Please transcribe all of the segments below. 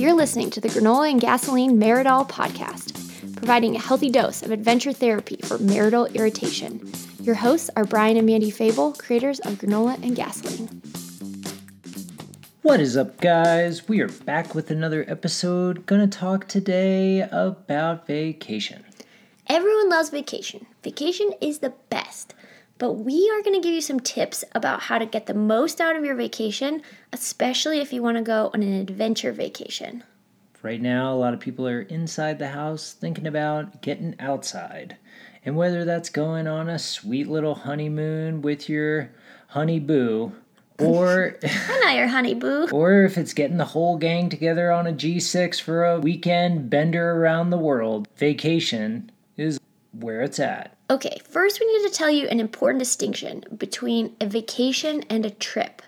You're listening to the Granola and Gasoline Meridol podcast, providing a healthy dose of adventure therapy for marital irritation. Your hosts are Brian and Mandy Fable, creators of Granola and Gasoline. What is up, guys? We are back with another episode. Gonna talk today about vacation. Everyone loves vacation. Vacation is the best. But we are going to give you some tips about how to get the most out of your vacation, especially if you want to go on an adventure vacation. Right now, a lot of people are inside the house thinking about getting outside. And whether that's going on a sweet little honeymoon with your honey boo, or I'm not your honey boo. Or if it's getting the whole gang together on a G6 for a weekend bender around the world, vacation is where it's at. Okay, first we need to tell you an important distinction between a vacation and a trip.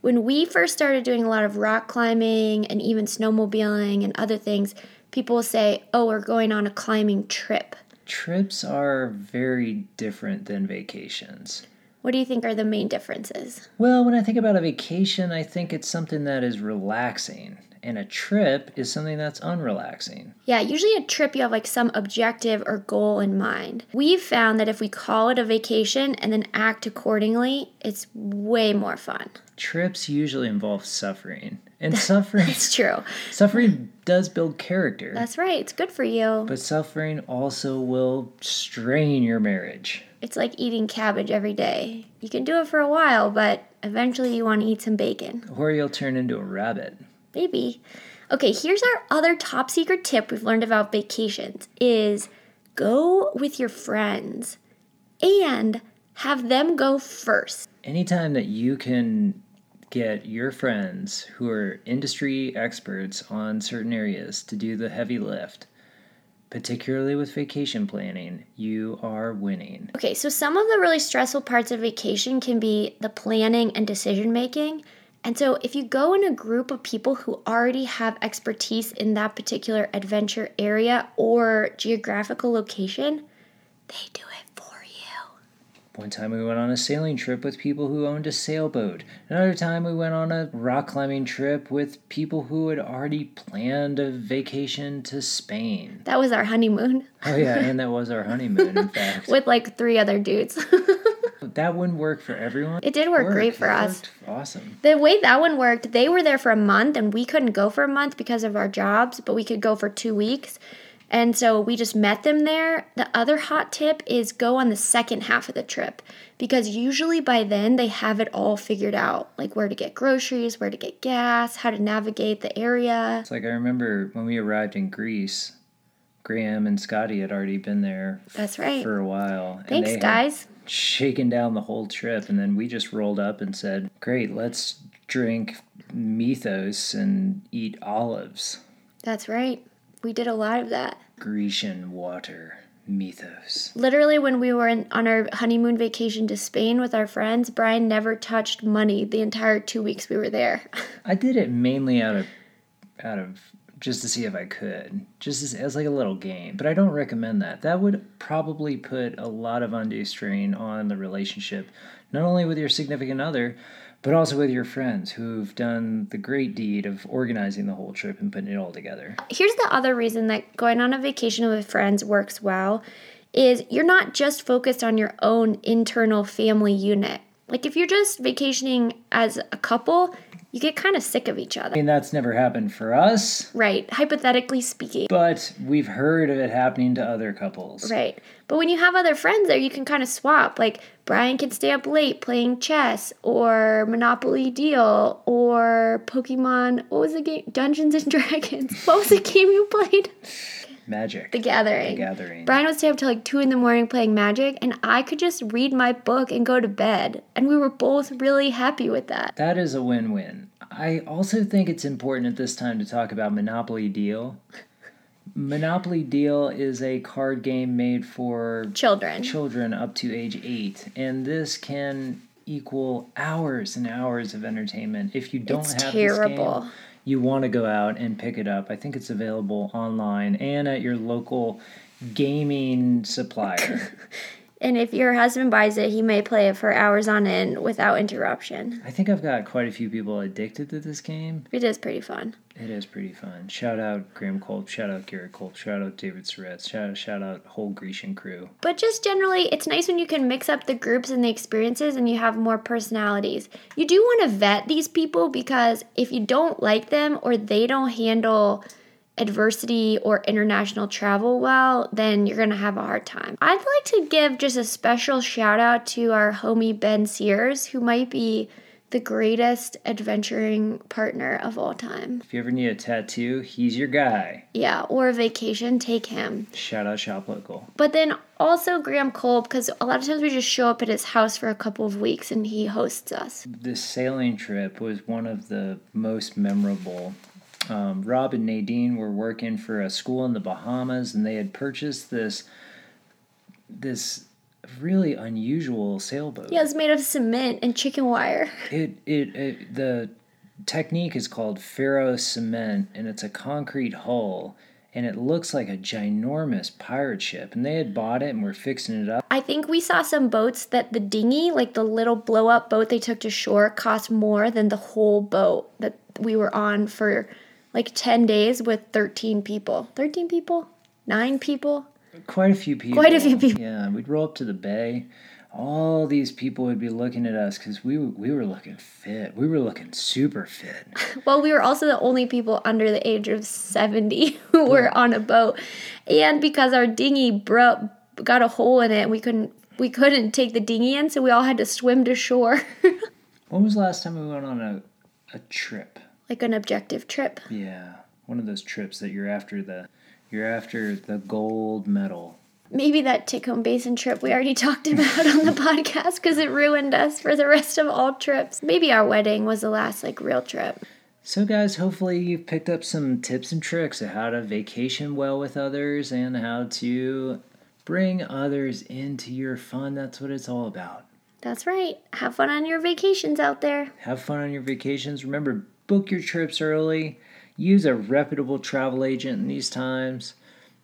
When we first started doing a lot of rock climbing and even snowmobiling and other things, people will say, Oh, we're going on a climbing trip. Trips are very different than vacations. What do you think are the main differences? Well, when I think about a vacation, I think it's something that is relaxing and a trip is something that's unrelaxing. Yeah, usually a trip you have like some objective or goal in mind. We've found that if we call it a vacation and then act accordingly, it's way more fun. Trips usually involve suffering. And suffering It's true. Suffering does build character. That's right. It's good for you. But suffering also will strain your marriage. It's like eating cabbage every day. You can do it for a while, but eventually you want to eat some bacon. Or you'll turn into a rabbit. Maybe. Okay, here's our other top secret tip we've learned about vacations is go with your friends and have them go first. Anytime that you can get your friends who are industry experts on certain areas to do the heavy lift, particularly with vacation planning, you are winning. Okay, so some of the really stressful parts of vacation can be the planning and decision making. And so, if you go in a group of people who already have expertise in that particular adventure area or geographical location, they do it for you. One time we went on a sailing trip with people who owned a sailboat. Another time we went on a rock climbing trip with people who had already planned a vacation to Spain. That was our honeymoon. Oh, yeah, and that was our honeymoon, in fact. with like three other dudes. that wouldn't work for everyone. It did work great for it us. Awesome. The way that one worked, they were there for a month and we couldn't go for a month because of our jobs, but we could go for two weeks. And so we just met them there. The other hot tip is go on the second half of the trip because usually by then they have it all figured out like where to get groceries, where to get gas, how to navigate the area. It's like I remember when we arrived in Greece, Graham and Scotty had already been there. That's right. For a while. Thanks, guys. Shaken down the whole trip, and then we just rolled up and said, "Great, let's drink mythos and eat olives." That's right. We did a lot of that. Grecian water. Mythos. Literally, when we were in, on our honeymoon vacation to Spain with our friends, Brian never touched money the entire two weeks we were there. I did it mainly out of out of just to see if I could, just as, as like a little game. But I don't recommend that. That would probably put a lot of undue strain on the relationship, not only with your significant other, but also with your friends who've done the great deed of organizing the whole trip and putting it all together. Here's the other reason that going on a vacation with friends works well is you're not just focused on your own internal family unit. Like if you're just vacationing as a couple, you get kind of sick of each other. I mean, that's never happened for us. Right, hypothetically speaking. But we've heard of it happening to other couples. Right. But when you have other friends there, you can kind of swap. Like Brian can stay up late playing chess or Monopoly Deal or Pokemon. What was the game? Dungeons and Dragons. What was the game you played? Magic. The Gathering. The Gathering. Brian would stay up till like 2 in the morning playing Magic, and I could just read my book and go to bed. And we were both really happy with that. That is a win win. I also think it's important at this time to talk about Monopoly Deal. Monopoly Deal is a card game made for children. Children up to age 8, and this can equal hours and hours of entertainment. If you don't it's have terrible. this game, you want to go out and pick it up. I think it's available online and at your local gaming supplier. And if your husband buys it, he may play it for hours on end without interruption. I think I've got quite a few people addicted to this game. It is pretty fun. It is pretty fun. Shout out Graham Culp, shout out Garrett Culp, shout out David Surretz, shout, out, shout out whole Grecian crew. But just generally, it's nice when you can mix up the groups and the experiences and you have more personalities. You do want to vet these people because if you don't like them or they don't handle adversity or international travel well, then you're going to have a hard time. I'd like to give just a special shout out to our homie Ben Sears, who might be the greatest adventuring partner of all time. If you ever need a tattoo, he's your guy. Yeah, or a vacation, take him. Shout out Shop Local. But then also Graham Cole, because a lot of times we just show up at his house for a couple of weeks and he hosts us. This sailing trip was one of the most memorable. Um, Rob and Nadine were working for a school in the Bahamas, and they had purchased this this really unusual sailboat. Yeah, it's made of cement and chicken wire. It, it it the technique is called ferro cement, and it's a concrete hull, and it looks like a ginormous pirate ship. And they had bought it and were fixing it up. I think we saw some boats that the dinghy, like the little blow up boat they took to shore, cost more than the whole boat that we were on for like 10 days with 13 people. 13 people? Nine people? Quite a few people. Quite a few people. Yeah, we'd roll up to the bay. All these people would be looking at us because we we were looking fit. We were looking super fit. Well, we were also the only people under the age of 70 who were on a boat. And because our dinghy broke, got a hole in it, we couldn't we couldn't take the dinghy in, so we all had to swim to shore. When was the last time we went on a, a trip? Like an objective trip. Yeah, one of those trips that you're after the you're after the gold medal. Maybe that Tacoma Basin trip we already talked about on the podcast because it ruined us for the rest of all trips. Maybe our wedding was the last like real trip. So, guys, hopefully you've picked up some tips and tricks of how to vacation well with others and how to bring others into your fun. That's what it's all about. That's right. Have fun on your vacations out there. Have fun on your vacations. Remember, book your trips early. Use a reputable travel agent in these times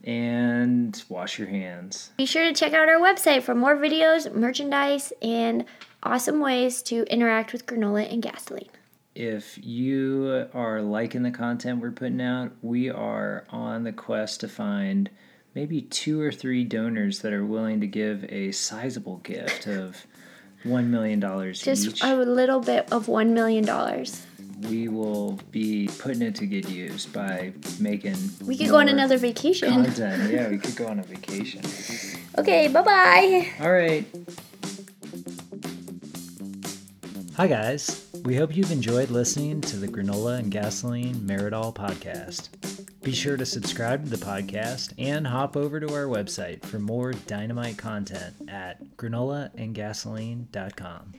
and wash your hands. Be sure to check out our website for more videos, merchandise, and awesome ways to interact with granola and gasoline. If you are liking the content we're putting out, we are on the quest to find maybe two or three donors that are willing to give a sizable gift of $1 million Just each. a little bit of $1 million. We will be putting it to good use by making. We could go on another vacation. Content. Yeah, we could go on a vacation. Okay, bye bye. All right. Hi, guys. We hope you've enjoyed listening to the Granola and Gasoline Meridol podcast. Be sure to subscribe to the podcast and hop over to our website for more dynamite content at granolaandgasoline.com.